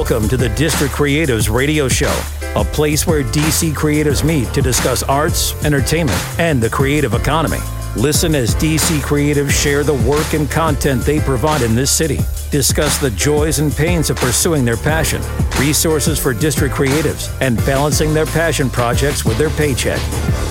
Welcome to the District Creatives Radio Show, a place where DC creatives meet to discuss arts, entertainment, and the creative economy. Listen as DC creatives share the work and content they provide in this city, discuss the joys and pains of pursuing their passion, resources for district creatives, and balancing their passion projects with their paycheck.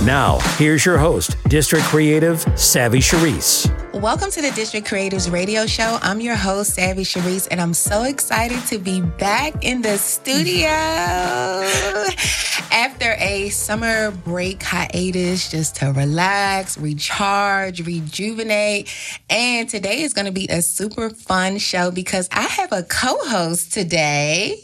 Now, here's your host, District Creative Savvy Cherise. Welcome to the District Creatives Radio Show. I'm your host, Savvy Cherise, and I'm so excited to be back in the studio after a summer break hiatus just to relax, recharge, rejuvenate. And today is going to be a super fun show because I have a co host today,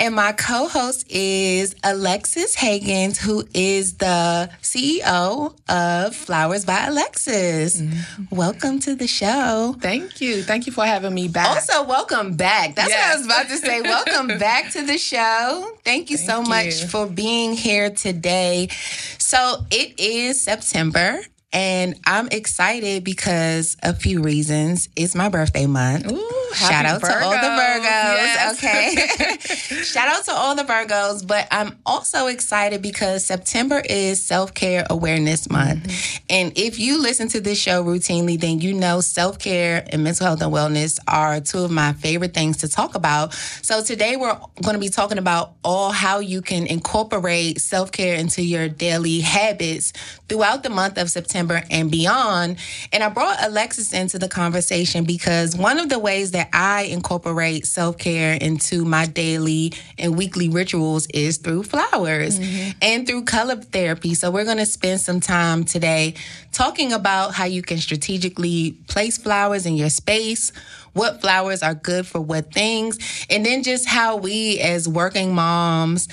and my co host is Alexis Hagans, who is the CEO of Flowers by Alexis. Mm-hmm. Welcome to the show. Thank you. Thank you for having me back. Also, welcome back. That's yes. what I was about to say. welcome back to the show. Thank you Thank so much for being here today. So, it is September. And I'm excited because a few reasons. It's my birthday month. Ooh. Shout out Virgos. to all the Virgos. Yes. Okay. Shout out to all the Virgos. But I'm also excited because September is Self Care Awareness Month. Mm-hmm. And if you listen to this show routinely, then you know self care and mental health and wellness are two of my favorite things to talk about. So today we're going to be talking about all how you can incorporate self care into your daily habits throughout the month of September and beyond. And I brought Alexis into the conversation because one of the ways that that I incorporate self care into my daily and weekly rituals is through flowers mm-hmm. and through color therapy. So, we're going to spend some time today talking about how you can strategically place flowers in your space what flowers are good for what things, and then just how we, as working moms,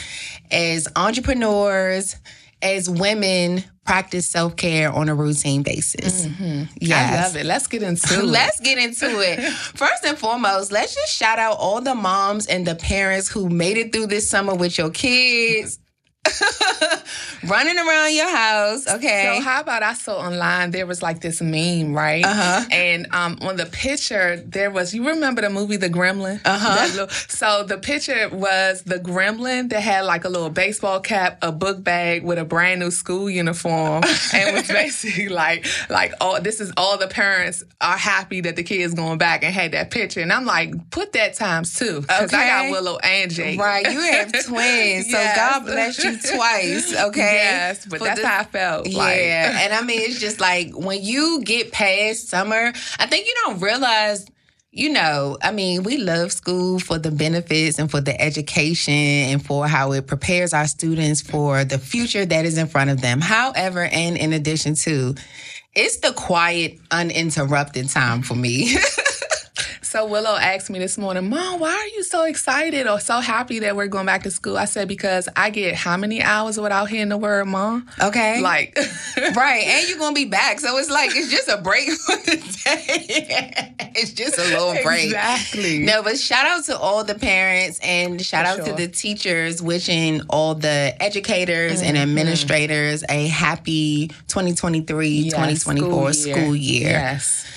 as entrepreneurs, as women practice self care on a routine basis. Mm-hmm. Yes. I love it. Let's get into it. let's get into it. First and foremost, let's just shout out all the moms and the parents who made it through this summer with your kids. running around your house. Okay. So how about I saw online there was like this meme, right? Uh-huh. And um, on the picture there was you remember the movie The Gremlin? Uh-huh. so the picture was the Gremlin that had like a little baseball cap, a book bag with a brand new school uniform, and was basically like like oh this is all the parents are happy that the kid's going back and had that picture, and I'm like put that times two because okay. I got Willow and Jake. Right, you have twins, so yes. God bless you twice. Okay. Yes, but that's the, how I felt. Yeah. Like. and I mean, it's just like when you get past summer, I think you don't realize you know, I mean, we love school for the benefits and for the education and for how it prepares our students for the future that is in front of them. However, and in addition to, it's the quiet, uninterrupted time for me. So Willow asked me this morning, Mom, why are you so excited or so happy that we're going back to school? I said, because I get how many hours without hearing the word mom? Okay. Like, right. And you're going to be back. So it's like, it's just a break for the day. it's just a little break. Exactly. No, but shout out to all the parents and shout for out sure. to the teachers, wishing all the educators mm-hmm. and administrators a happy 2023 yes, 2024 school year. School year. Yes.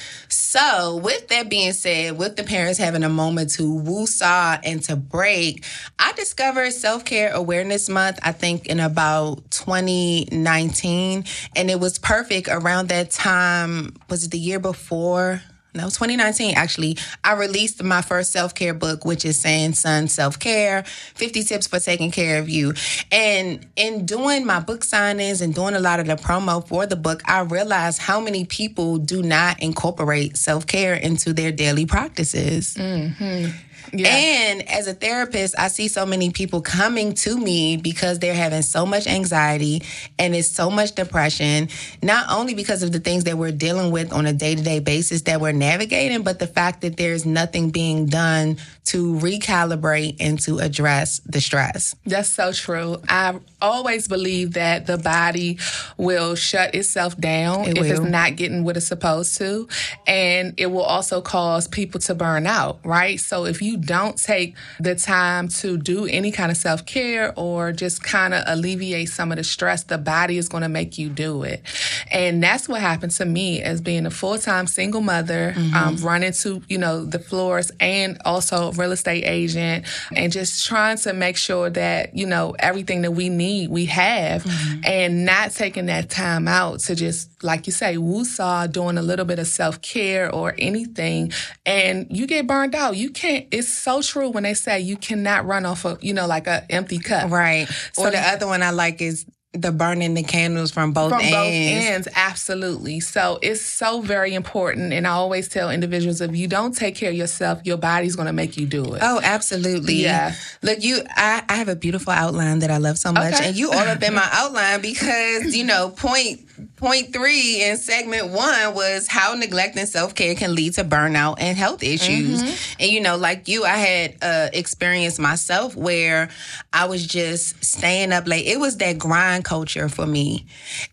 So, with that being said, with the parents having a moment to woo saw and to break, I discovered Self Care Awareness Month, I think in about 2019. And it was perfect around that time. Was it the year before? No, 2019 actually, I released my first self care book, which is Saying Son Self Care 50 Tips for Taking Care of You. And in doing my book signings and doing a lot of the promo for the book, I realized how many people do not incorporate self care into their daily practices. Mm-hmm. Yeah. And as a therapist, I see so many people coming to me because they're having so much anxiety and it's so much depression, not only because of the things that we're dealing with on a day to day basis that we're navigating, but the fact that there's nothing being done to recalibrate and to address the stress. That's so true. I always believe that the body will shut itself down it if will. it's not getting what it's supposed to. And it will also cause people to burn out, right? So if you don't take the time to do any kind of self care or just kind of alleviate some of the stress, the body is going to make you do it. And that's what happened to me as being a full time single mother, mm-hmm. um, running to, you know, the floors and also real estate agent and just trying to make sure that, you know, everything that we need, we have mm-hmm. and not taking that time out to just, like you say, woosah, doing a little bit of self care or anything. And you get burned out. You can't, it's so true when they say you cannot run off of, you know, like an empty cup. Right. So or the other one I like is the burning the candles from both from ends. both ends, absolutely. So it's so very important, and I always tell individuals if you don't take care of yourself, your body's going to make you do it. Oh, absolutely. Yeah. Look, you, I, I have a beautiful outline that I love so much, okay. and you all up in my outline because you know point point three in segment one was how neglect and self care can lead to burnout and health issues. Mm-hmm. And you know, like you, I had uh, experienced myself where I was just staying up late. It was that grind culture for me.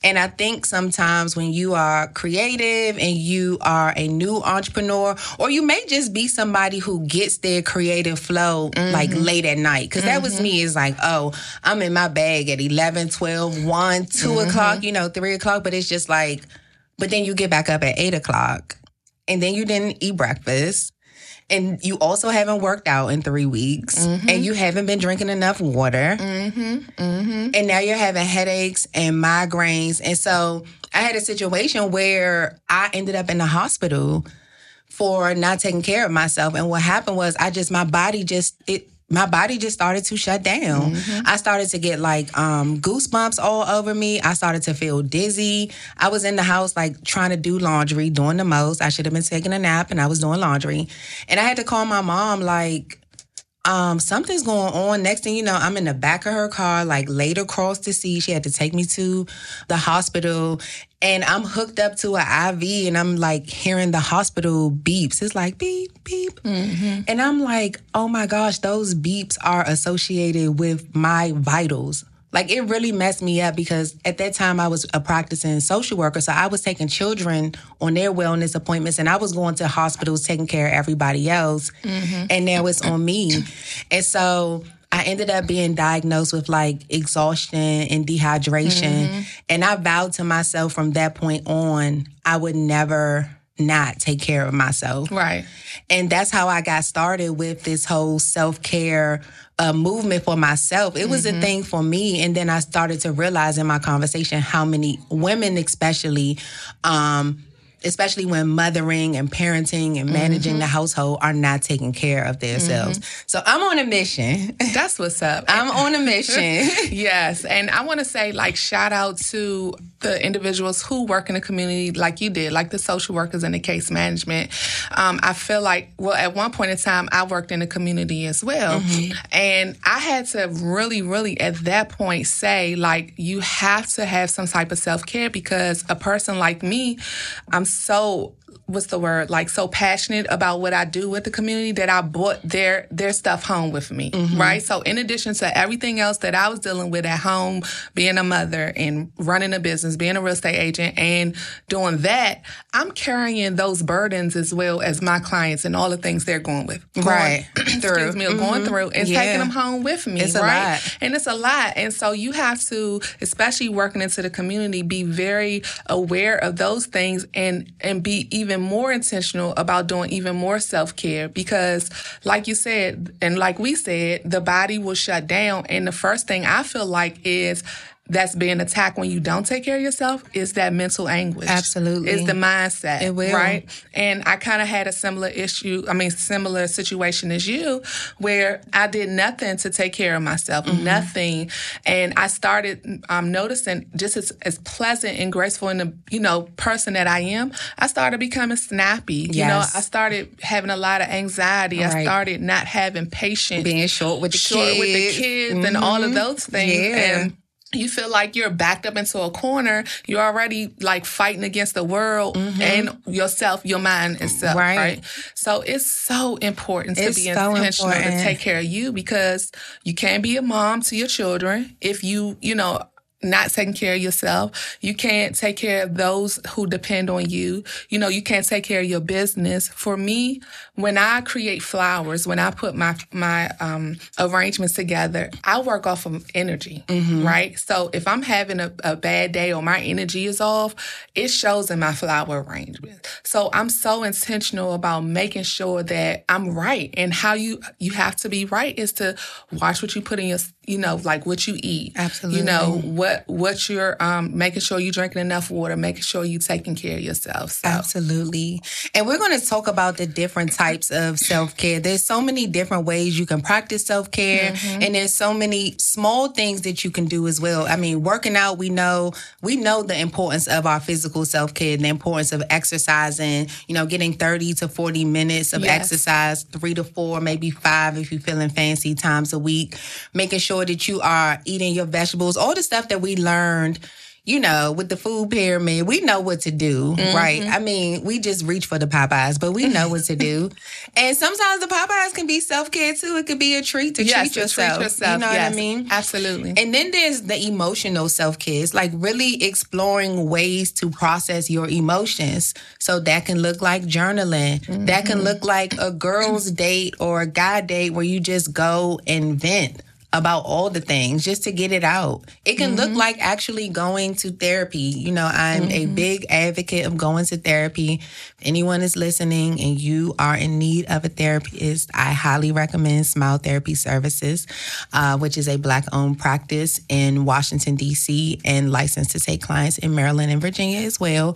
And I think sometimes when you are creative and you are a new entrepreneur, or you may just be somebody who gets their creative flow mm-hmm. like late at night, because mm-hmm. that was me, is like, oh, I'm in my bag at 11, 12, 1, 2 mm-hmm. o'clock, you know, 3 o'clock, but it's just like, but then you get back up at 8 o'clock and then you didn't eat breakfast and you also haven't worked out in three weeks mm-hmm. and you haven't been drinking enough water mm-hmm. Mm-hmm. and now you're having headaches and migraines and so i had a situation where i ended up in the hospital for not taking care of myself and what happened was i just my body just it my body just started to shut down. Mm-hmm. I started to get like um, goosebumps all over me. I started to feel dizzy. I was in the house like trying to do laundry, doing the most. I should have been taking a nap and I was doing laundry. And I had to call my mom like, um, something's going on. Next thing you know, I'm in the back of her car, like laid across the seat. She had to take me to the hospital and I'm hooked up to an IV and I'm like hearing the hospital beeps. It's like beep, beep. Mm-hmm. And I'm like, oh my gosh, those beeps are associated with my vitals. Like it really messed me up because at that time I was a practicing social worker. So I was taking children on their wellness appointments and I was going to hospitals taking care of everybody else. Mm-hmm. And now it's on me. And so I ended up being diagnosed with like exhaustion and dehydration. Mm-hmm. And I vowed to myself from that point on, I would never not take care of myself. Right. And that's how I got started with this whole self care uh, movement for myself. It was mm-hmm. a thing for me. And then I started to realize in my conversation how many women, especially, um, especially when mothering and parenting and managing mm-hmm. the household are not taking care of themselves. Mm-hmm. So I'm on a mission. That's what's up. I'm on a mission. yes. And I want to say, like, shout out to the individuals who work in the community like you did, like the social workers and the case management. Um, I feel like, well, at one point in time, I worked in the community as well. Mm-hmm. And I had to really, really at that point say, like, you have to have some type of self care because a person like me, I'm so what's the word like so passionate about what I do with the community that I brought their their stuff home with me, mm-hmm. right? So in addition to everything else that I was dealing with at home, being a mother and running a business, being a real estate agent and doing that, I'm carrying those burdens as well as my clients and all the things they're going with. Going, right. excuse me, mm-hmm. going through and yeah. taking them home with me, it's right? And it's a lot. And so you have to, especially working into the community, be very aware of those things and and be even even more intentional about doing even more self care because, like you said, and like we said, the body will shut down. And the first thing I feel like is that's being attacked when you don't take care of yourself is that mental anguish. Absolutely. Is the mindset. It will. Right? And I kind of had a similar issue, I mean, similar situation as you, where I did nothing to take care of myself, mm-hmm. nothing. And I started um, noticing just as, as pleasant and graceful and, the, you know, person that I am, I started becoming snappy. Yes. You know, I started having a lot of anxiety. Right. I started not having patience. Being short with the short kids. with the kids mm-hmm. and all of those things. Yeah. And you feel like you're backed up into a corner. You're already like fighting against the world mm-hmm. and yourself, your mind itself. Right. right. So it's so important to it's be so intentional important. to take care of you because you can't be a mom to your children if you, you know, not taking care of yourself. You can't take care of those who depend on you. You know, you can't take care of your business. For me, when I create flowers, when I put my my um, arrangements together, I work off of energy, mm-hmm. right? So if I'm having a, a bad day or my energy is off, it shows in my flower arrangement. So I'm so intentional about making sure that I'm right. And how you you have to be right is to watch what you put in your you know, like what you eat. Absolutely. You know, what what you're um, making sure you're drinking enough water, making sure you're taking care of yourself. So. Absolutely. And we're going to talk about the different types of self care. There's so many different ways you can practice self care, mm-hmm. and there's so many small things that you can do as well. I mean, working out, we know we know the importance of our physical self care and the importance of exercising. You know, getting 30 to 40 minutes of yes. exercise, three to four, maybe five if you're feeling fancy times a week, making sure sure that you are eating your vegetables, all the stuff that we learned you know, with the food pyramid, we know what to do, mm-hmm. right? I mean, we just reach for the Popeyes, but we know what to do. And sometimes the Popeyes can be self care too. It could be a treat to yes, treat, yourself, treat yourself. You know yes, what I mean? Absolutely. And then there's the emotional self care. It's like really exploring ways to process your emotions. So that can look like journaling. Mm-hmm. That can mm-hmm. look like a girl's date or a guy date where you just go and vent about all the things just to get it out. It can mm-hmm. look like actually going to therapy. You know, I'm mm-hmm. a big advocate of going to therapy. If anyone is listening and you are in need of a therapist, I highly recommend Smile Therapy Services, uh, which is a Black owned practice in Washington, D.C., and licensed to take clients in Maryland and Virginia as well.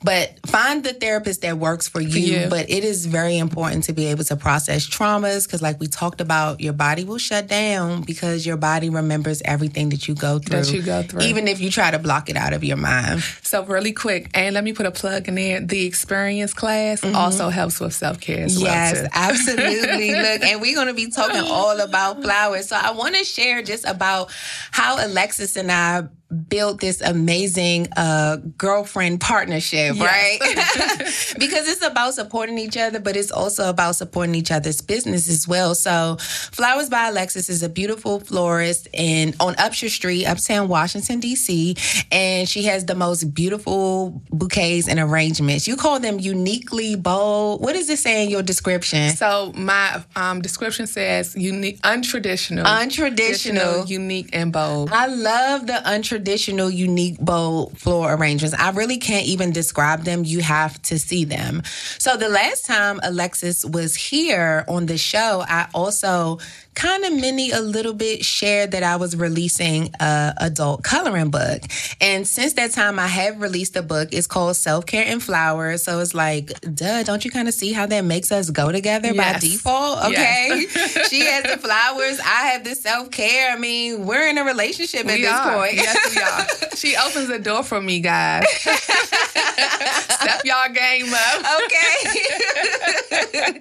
But find the therapist that works for you. for you. But it is very important to be able to process traumas because, like we talked about, your body will shut down because your body remembers everything that you go through. That you go through. Even if you try to block it out of your mind. So, really quick, and let me put a plug in there. The experience class mm-hmm. also helps with self care as yes, well. Yes, absolutely. Look, and we're going to be talking all about flowers. So, I want to share just about how Alexis and I built this amazing uh, girlfriend partnership, yes. right? because it's about supporting each other, but it's also about supporting each other's business as well. So, Flowers by Alexis is a beautiful florist in on Upshur Street, Uptown Washington D.C., and she has the most beautiful bouquets and arrangements. You call them uniquely bold. What does it say in your description? So, my um, description says unique, untraditional, untraditional, unique, and bold. I love the untraditional traditional, unique, bowl floor arrangements. I really can't even describe them. You have to see them. So the last time Alexis was here on the show, I also kind of mini a little bit shared that I was releasing a adult coloring book. And since that time I have released a book. It's called Self Care and Flowers. So it's like, duh, don't you kind of see how that makes us go together yes. by default? Okay. Yes. she has the flowers, I have the self care. I mean, we're in a relationship we at this are. point. Yes, we are. she opens the door for me, guys. Step y'all game up. Okay.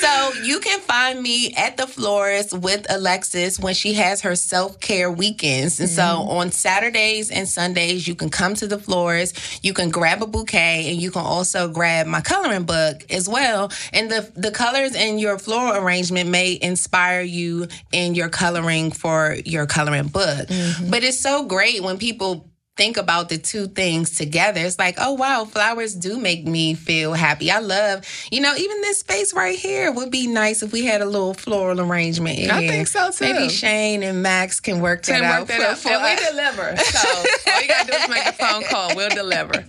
so you can find me at the floor with Alexis when she has her self care weekends. And mm-hmm. so on Saturdays and Sundays, you can come to the floors, you can grab a bouquet, and you can also grab my coloring book as well. And the, the colors in your floral arrangement may inspire you in your coloring for your coloring book. Mm-hmm. But it's so great when people think about the two things together, it's like, oh wow, flowers do make me feel happy. I love, you know, even this space right here would be nice if we had a little floral arrangement. In I here. think so too. Maybe Shane and Max can work that can out. Work that for, out. For and we deliver. So all you gotta do is make a phone call. We'll deliver.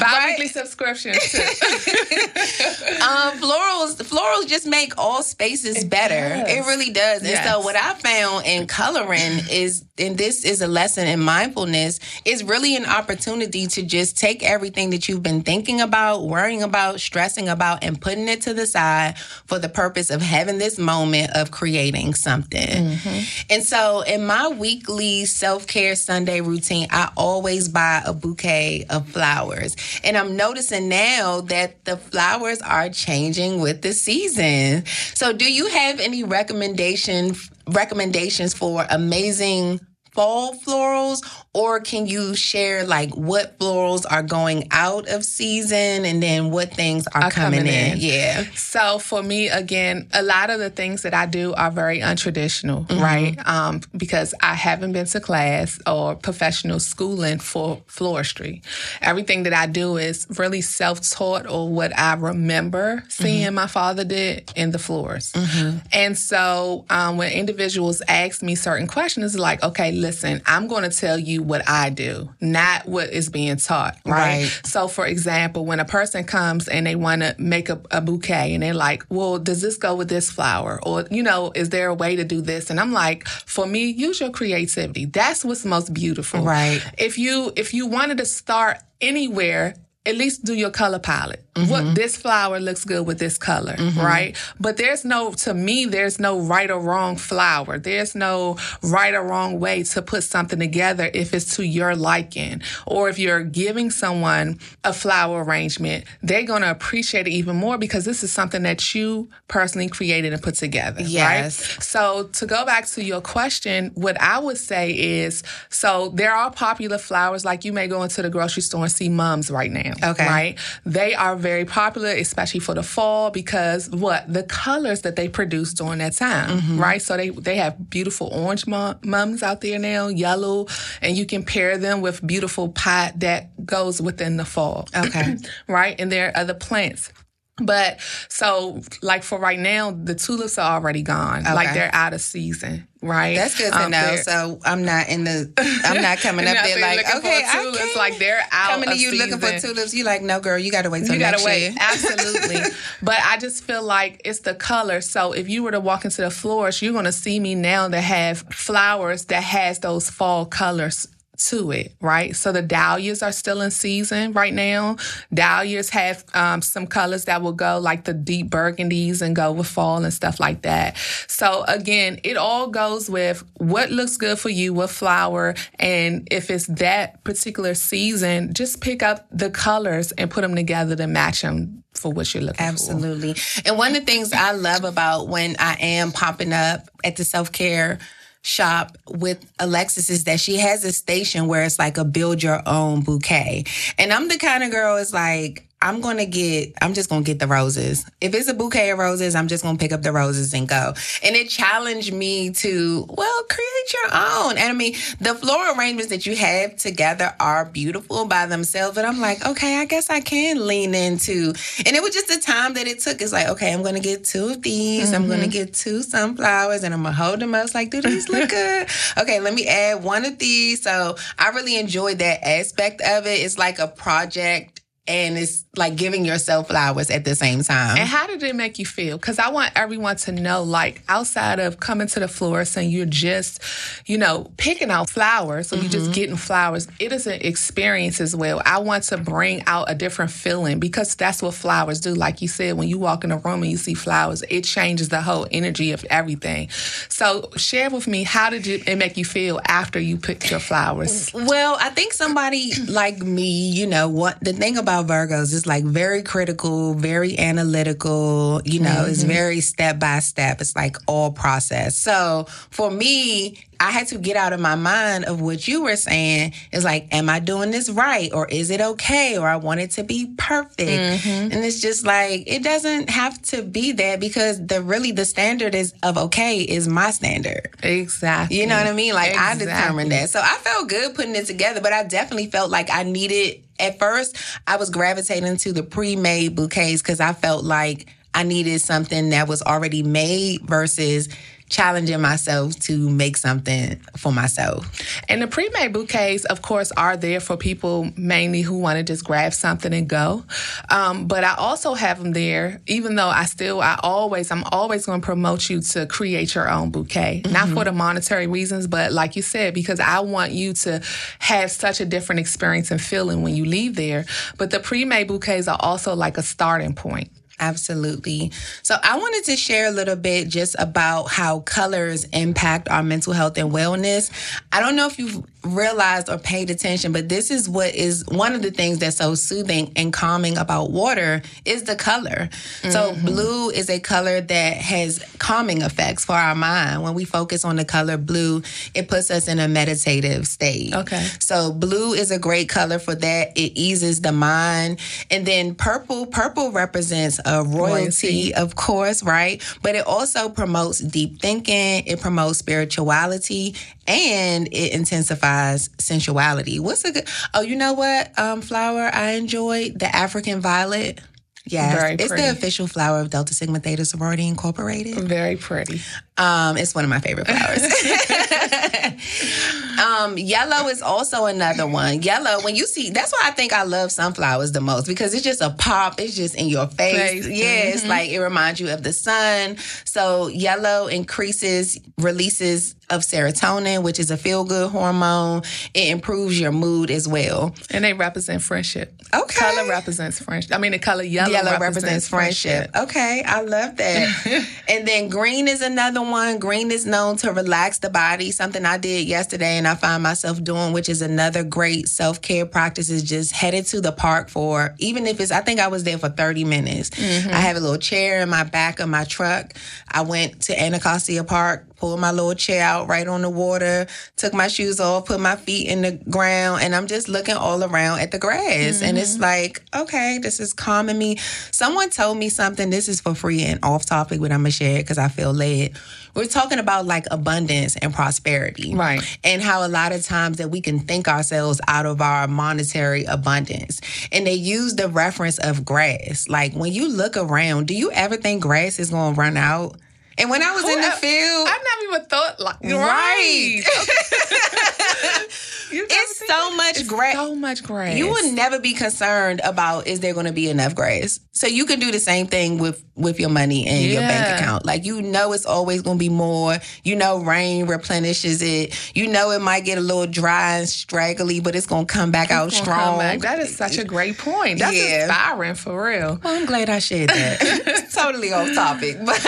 Bi-weekly right? subscriptions too. um, florals, florals just make all spaces it better. Does. It really does. Yes. And so what I found in coloring is, and this is a lesson in mindfulness it's really an opportunity to just take everything that you've been thinking about, worrying about, stressing about, and putting it to the side for the purpose of having this moment of creating something. Mm-hmm. And so, in my weekly self care Sunday routine, I always buy a bouquet of flowers. And I'm noticing now that the flowers are changing with the season. So, do you have any recommendation recommendations for amazing fall florals or can you share like what florals are going out of season and then what things are, are coming, coming in? in? Yeah. So for me, again, a lot of the things that I do are very untraditional, mm-hmm. right? Um, because I haven't been to class or professional schooling for floristry. Everything that I do is really self-taught or what I remember seeing mm-hmm. my father did in the floors. Mm-hmm. And so um, when individuals ask me certain questions, like, okay, listen, I'm going to tell you what I do, not what is being taught, right? right. So, for example, when a person comes and they want to make a, a bouquet and they're like, well, does this go with this flower? Or, you know, is there a way to do this? And I'm like, for me, use your creativity. That's what's most beautiful. Right. If you, if you wanted to start anywhere, at least do your color palette. Mm-hmm. What this flower looks good with this color, mm-hmm. right? But there's no, to me, there's no right or wrong flower. There's no right or wrong way to put something together if it's to your liking. Or if you're giving someone a flower arrangement, they're going to appreciate it even more because this is something that you personally created and put together, yes. right? So to go back to your question, what I would say is, so there are popular flowers like you may go into the grocery store and see mums right now, okay. right? They are very popular, especially for the fall, because what the colors that they produce during that time, mm-hmm. right? So they they have beautiful orange mums out there now, yellow, and you can pair them with beautiful pot that goes within the fall. Okay, right? And there are other plants but so, like for right now, the tulips are already gone. Okay. Like they're out of season, right? That's good to um, know. So I'm not in the. I'm not coming up there like okay, tulips, I like they're out. Coming to you season. looking for tulips, you like no, girl, you got to wait till you gotta wait. Year. Absolutely, but I just feel like it's the color. So if you were to walk into the florist, you're going to see me now that have flowers that has those fall colors to it, right? So the dahlias are still in season right now. Dahlias have um, some colors that will go like the deep burgundies and go with fall and stuff like that. So again, it all goes with what looks good for you, what flower, and if it's that particular season, just pick up the colors and put them together to match them for what you're looking Absolutely. for. Absolutely. And one of the things I love about when I am popping up at the self care shop with Alexis is that she has a station where it's like a build your own bouquet. And I'm the kind of girl is like, I'm going to get, I'm just going to get the roses. If it's a bouquet of roses, I'm just going to pick up the roses and go. And it challenged me to, well, create your own. And I mean, the floral arrangements that you have together are beautiful by themselves. And I'm like, okay, I guess I can lean into, and it was just the time that it took. It's like, okay, I'm going to get two of these. Mm-hmm. I'm going to get two sunflowers and I'm going to hold them up. It's like, do these look good? okay, let me add one of these. So I really enjoyed that aspect of it. It's like a project and it's like giving yourself flowers at the same time. And how did it make you feel? Because I want everyone to know, like, outside of coming to the florist and you're just, you know, picking out flowers so mm-hmm. you're just getting flowers, it is an experience as well. I want to bring out a different feeling because that's what flowers do. Like you said, when you walk in a room and you see flowers, it changes the whole energy of everything. So, share with me, how did it make you feel after you picked your flowers? Well, I think somebody like me, you know, what the thing about about Virgos is like very critical, very analytical, you know, mm-hmm. it's very step by step. It's like all process. So for me, I had to get out of my mind of what you were saying. It's like, am I doing this right? Or is it okay? Or I want it to be perfect. Mm-hmm. And it's just like, it doesn't have to be that because the really the standard is of okay is my standard. Exactly. You know what I mean? Like exactly. I determined that. So I felt good putting it together, but I definitely felt like I needed at first I was gravitating to the pre-made bouquets because I felt like I needed something that was already made versus challenging myself to make something for myself. And the pre-made bouquets, of course, are there for people mainly who want to just grab something and go. Um, but I also have them there, even though I still, I always, I'm always going to promote you to create your own bouquet, mm-hmm. not for the monetary reasons, but like you said, because I want you to have such a different experience and feeling when you leave there. But the pre-made bouquets are also like a starting point. Absolutely. So I wanted to share a little bit just about how colors impact our mental health and wellness. I don't know if you've realized or paid attention, but this is what is one of the things that's so soothing and calming about water is the color. Mm-hmm. So blue is a color that has calming effects for our mind. When we focus on the color blue, it puts us in a meditative state. Okay. So blue is a great color for that. It eases the mind. And then purple, purple represents a royalty, royalty. of course, right? But it also promotes deep thinking, it promotes spirituality, and it intensifies sensuality. What's a good? Oh, you know what? Um, flower I enjoyed the African violet. Yes, it's the official flower of Delta Sigma Theta Sorority Incorporated. Very pretty. Um, it's one of my favorite flowers. um, yellow is also another one. Yellow, when you see, that's why I think I love sunflowers the most because it's just a pop. It's just in your face. face. Yeah, mm-hmm. it's like it reminds you of the sun. So yellow increases, releases of serotonin, which is a feel good hormone. It improves your mood as well. And they represent friendship. Okay. Color represents friendship. I mean, the color yellow, yellow represents, represents friendship. friendship. Okay, I love that. and then green is another one. Green is known to relax the body, something I did yesterday and I find myself doing, which is another great self care practice, is just headed to the park for, even if it's, I think I was there for 30 minutes. Mm-hmm. I have a little chair in my back of my truck. I went to Anacostia Park, pulled my little chair out right on the water, took my shoes off, put my feet in the ground, and I'm just looking all around at the grass. Mm-hmm. And it's mm-hmm. like, okay, this is calming me. Someone told me something, this is for free and off topic, but I'm gonna share it because I feel led. We're talking about like abundance and prosperity. Right. And how a lot of times that we can think ourselves out of our monetary abundance. And they use the reference of grass. Like when you look around, do you ever think grass is gonna run out? And when I was Who in the field, I never even thought like right. it's so much grass. So much grass. You would never be concerned about is there going to be enough grass. So you can do the same thing with with your money and yeah. your bank account. Like you know it's always going to be more. You know rain replenishes it. You know it might get a little dry and straggly, but it's going to come back out strong. Back. That is such a great point. That's yeah. inspiring for real. Well, I'm glad I shared that. totally off topic, but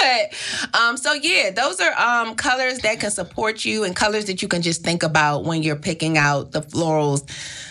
um, so yeah, those are um colors that can support you and colors that you can just think about when you're picking out the florals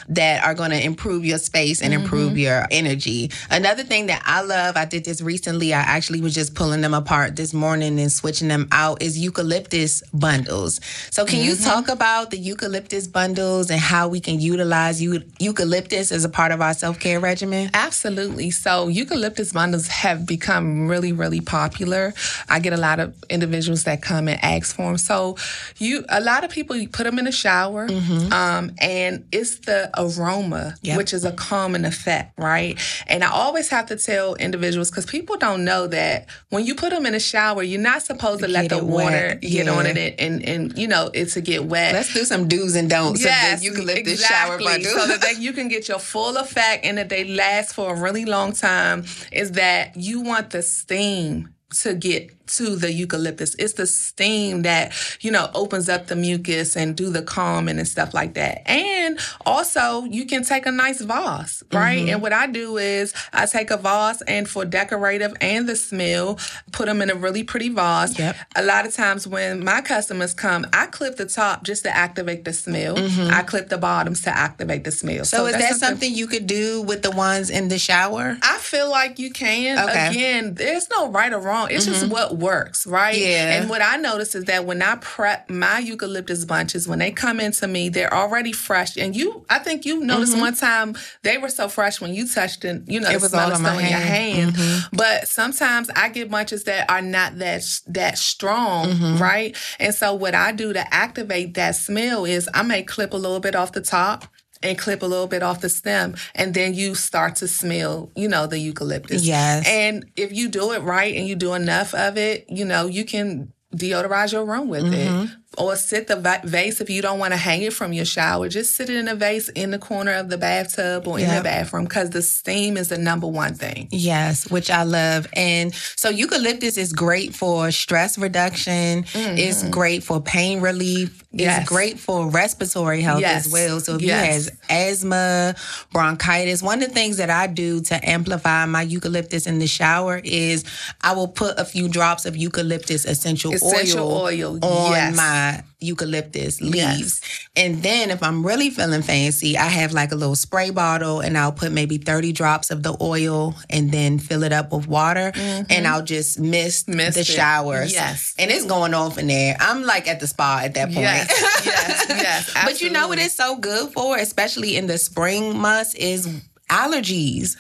that are going to improve your space and mm-hmm. improve your energy. Another thing that I love, I did this recently. I actually was just pulling them apart this morning and switching them out is eucalyptus bundles. So can mm-hmm. you talk about the eucalyptus bundles and how we can utilize eucalyptus as a part of our self-care regimen? Absolutely. So eucalyptus bundles have become really really popular. I get a lot of individuals that come and ask for them. So you a lot of people put them in the shower mm-hmm. um, and it's the aroma, yep. which is a calming effect, right? And I always have to tell individuals because people don't know that when you put them in a shower, you're not supposed to let the water wet. get yeah. on it and, and, you know, it to get wet. Let's do some do's and don'ts. Yes, you can let exactly. this shower bundle. so that they, you can get your full effect and that they last for a really long time is that you want the steam to get to the eucalyptus. It's the steam that, you know, opens up the mucus and do the calming and stuff like that. And also you can take a nice vase, right? Mm-hmm. And what I do is I take a vase and for decorative and the smell, put them in a really pretty vase. Yep. A lot of times when my customers come, I clip the top just to activate the smell. Mm-hmm. I clip the bottoms to activate the smell. So, so is that something, something, you could do with the ones in the shower? I feel like you can. Okay. Again, there's no right or wrong. It's mm-hmm. just what works, right? Yeah. And what I notice is that when I prep my eucalyptus bunches, when they come into me, they're already fresh. And you, I think you noticed mm-hmm. one time they were so fresh when you touched it. You know, it was all on my in your hand. Mm-hmm. But sometimes I get bunches that are not that that strong, mm-hmm. right? And so what I do to activate that smell is I may clip a little bit off the top and clip a little bit off the stem and then you start to smell, you know, the eucalyptus. Yes. And if you do it right and you do enough of it, you know, you can deodorize your room with mm-hmm. it or sit the vase if you don't want to hang it from your shower. Just sit it in a vase in the corner of the bathtub or yep. in the bathroom because the steam is the number one thing. Yes, which I love. And so eucalyptus is great for stress reduction. Mm-hmm. It's great for pain relief. Yes. It's great for respiratory health yes. as well. So if yes. you have asthma, bronchitis, one of the things that I do to amplify my eucalyptus in the shower is I will put a few drops of eucalyptus essential, essential oil, oil on yes. my my eucalyptus leaves. Yes. And then if I'm really feeling fancy, I have like a little spray bottle and I'll put maybe 30 drops of the oil and then fill it up with water mm-hmm. and I'll just mist, mist the it. showers. Yes. And it's going off in there. I'm like at the spa at that point. Yes, yes, yes. but you know what it's so good for, especially in the spring months, is allergies.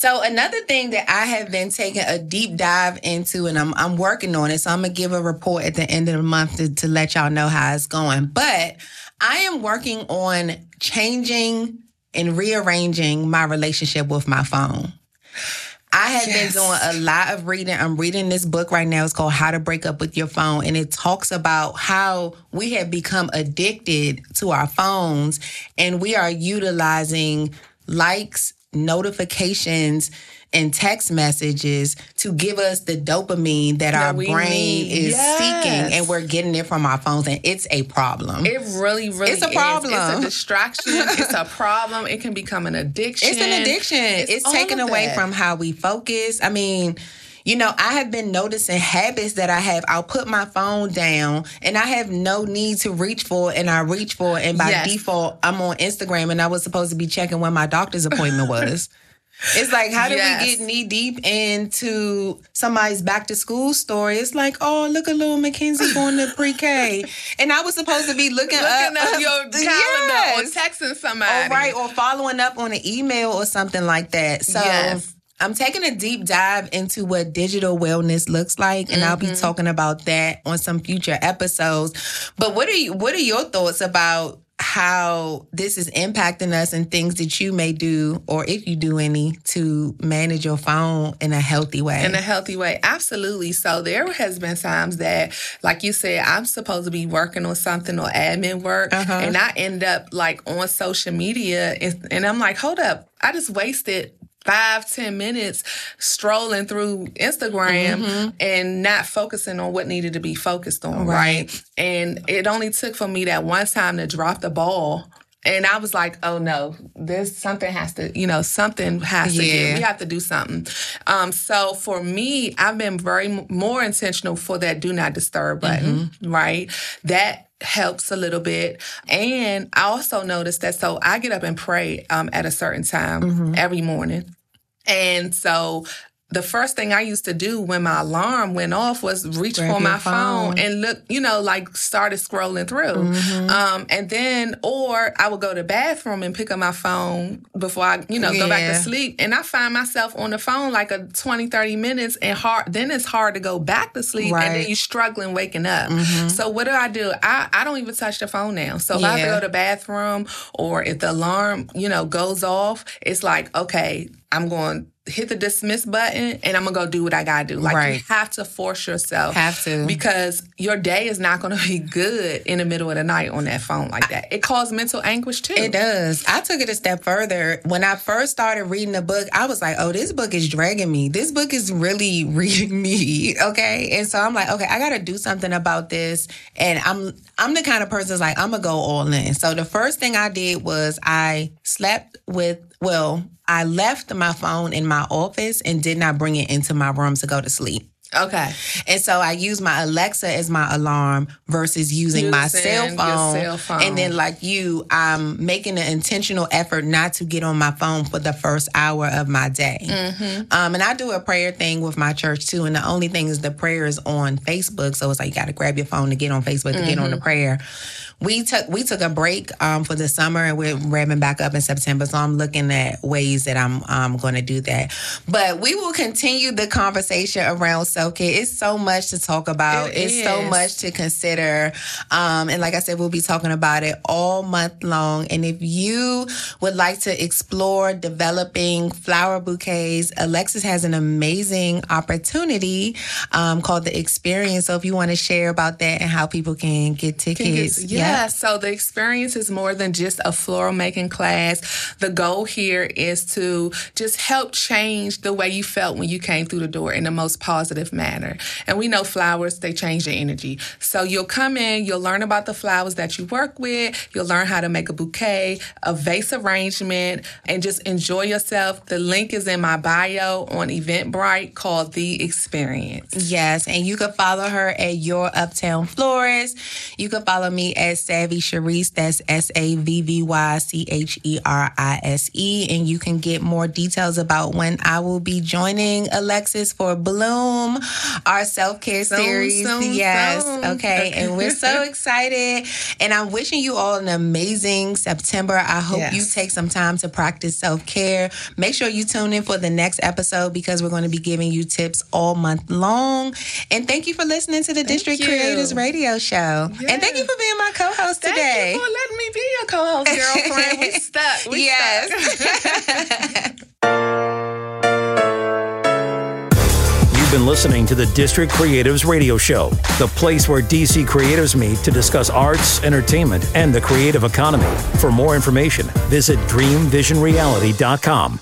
So another thing that I have been taking a deep dive into, and I'm I'm working on it. So I'm gonna give a report at the end of the month to, to let y'all know how it's going. But I am working on changing and rearranging my relationship with my phone. I have yes. been doing a lot of reading. I'm reading this book right now. It's called How to Break Up with Your Phone. And it talks about how we have become addicted to our phones and we are utilizing likes, notifications and text messages to give us the dopamine that, that our brain need. is yes. seeking and we're getting it from our phones and it's a problem. It really, really It's a problem. Is. It's a distraction. it's a problem. It can become an addiction. It's an addiction. It's, it's taken away that. from how we focus. I mean, you know, I have been noticing habits that I have. I'll put my phone down and I have no need to reach for it and I reach for it. And by yes. default, I'm on Instagram and I was supposed to be checking when my doctor's appointment was. It's like, how do yes. we get knee deep into somebody's back to school story? It's like, oh, look at little Mackenzie going to pre K. And I was supposed to be looking, looking up, up your calendar yes. or texting somebody. Or, right, or following up on an email or something like that. So, yes. I'm taking a deep dive into what digital wellness looks like, and mm-hmm. I'll be mm-hmm. talking about that on some future episodes. But what are you, what are your thoughts about how this is impacting us and things that you may do or if you do any to manage your phone in a healthy way in a healthy way absolutely so there has been times that like you said i'm supposed to be working on something or admin work uh-huh. and i end up like on social media and, and i'm like hold up i just wasted five ten minutes strolling through instagram mm-hmm. and not focusing on what needed to be focused on right. right and it only took for me that one time to drop the ball and I was like, oh no, there's something has to, you know, something has to yeah. We have to do something. Um, so for me, I've been very more intentional for that do not disturb button, mm-hmm. right? That helps a little bit. And I also noticed that so I get up and pray um, at a certain time mm-hmm. every morning. And so the first thing I used to do when my alarm went off was reach Grab for my phone. phone. and look, you know, like started scrolling through. Mm-hmm. Um, and then, or I would go to the bathroom and pick up my phone before I, you know, yeah. go back to sleep. And I find myself on the phone like a 20, 30 minutes and hard, then it's hard to go back to sleep right. and then you're struggling waking up. Mm-hmm. So what do I do? I, I don't even touch the phone now. So if yeah. I have to go to the bathroom or if the alarm, you know, goes off, it's like, okay, I'm going to hit the dismiss button and I'm gonna go do what I gotta do. Like right. you have to force yourself. Have to. Because your day is not gonna be good in the middle of the night on that phone like that. It causes mental anguish too. It does. I took it a step further. When I first started reading the book, I was like, oh, this book is dragging me. This book is really reading me. Okay. And so I'm like, okay, I gotta do something about this. And I'm I'm the kind of person that's like, I'm gonna go all in. So the first thing I did was I slept with well, I left my phone in my office and did not bring it into my room to go to sleep. Okay. And so I use my Alexa as my alarm versus using, using my cell phone. cell phone. And then, like you, I'm making an intentional effort not to get on my phone for the first hour of my day. Mm-hmm. Um, and I do a prayer thing with my church too. And the only thing is the prayer is on Facebook. So it's like you got to grab your phone to get on Facebook to mm-hmm. get on the mm-hmm. prayer we took we took a break um, for the summer and we're ramping back up in September. So I'm looking at ways that I'm um, going to do that. But we will continue the conversation around self care. It's so much to talk about. It it's is. so much to consider. Um, and like I said, we'll be talking about it all month long. And if you would like to explore developing flower bouquets, Alexis has an amazing opportunity um, called the Experience. So if you want to share about that and how people can get tickets, yeah Yeah. So the experience is more than just a floral making class. The goal here is to just help change the way you felt when you came through the door in the most positive manner. And we know flowers, they change your energy. So you'll come in, you'll learn about the flowers that you work with, you'll learn how to make a bouquet, a vase arrangement, and just enjoy yourself. The link is in my bio on Eventbrite called The Experience. Yes, and you can follow her at Your Uptown Florist. You can follow me at Savvy Cherise. That's S A V V Y C H E R I S E. And you can get more details about when I will be joining Alexis for Bloom, our self care series. soon, yes. soon. Okay. And we're so excited. And I'm wishing you all an amazing September. I hope Yes. you take some time to practice self care. Make sure you tune in for the next episode because we're going to be giving you tips all month long. And thank you for listening to the District you. Creators Radio Show. And thank you for being my co-host Thank today. you for letting me be your co-host, girlfriend. we stuck. We yes. stuck. You've been listening to the District Creatives Radio Show, the place where DC creatives meet to discuss arts, entertainment, and the creative economy. For more information, visit dreamvisionreality.com.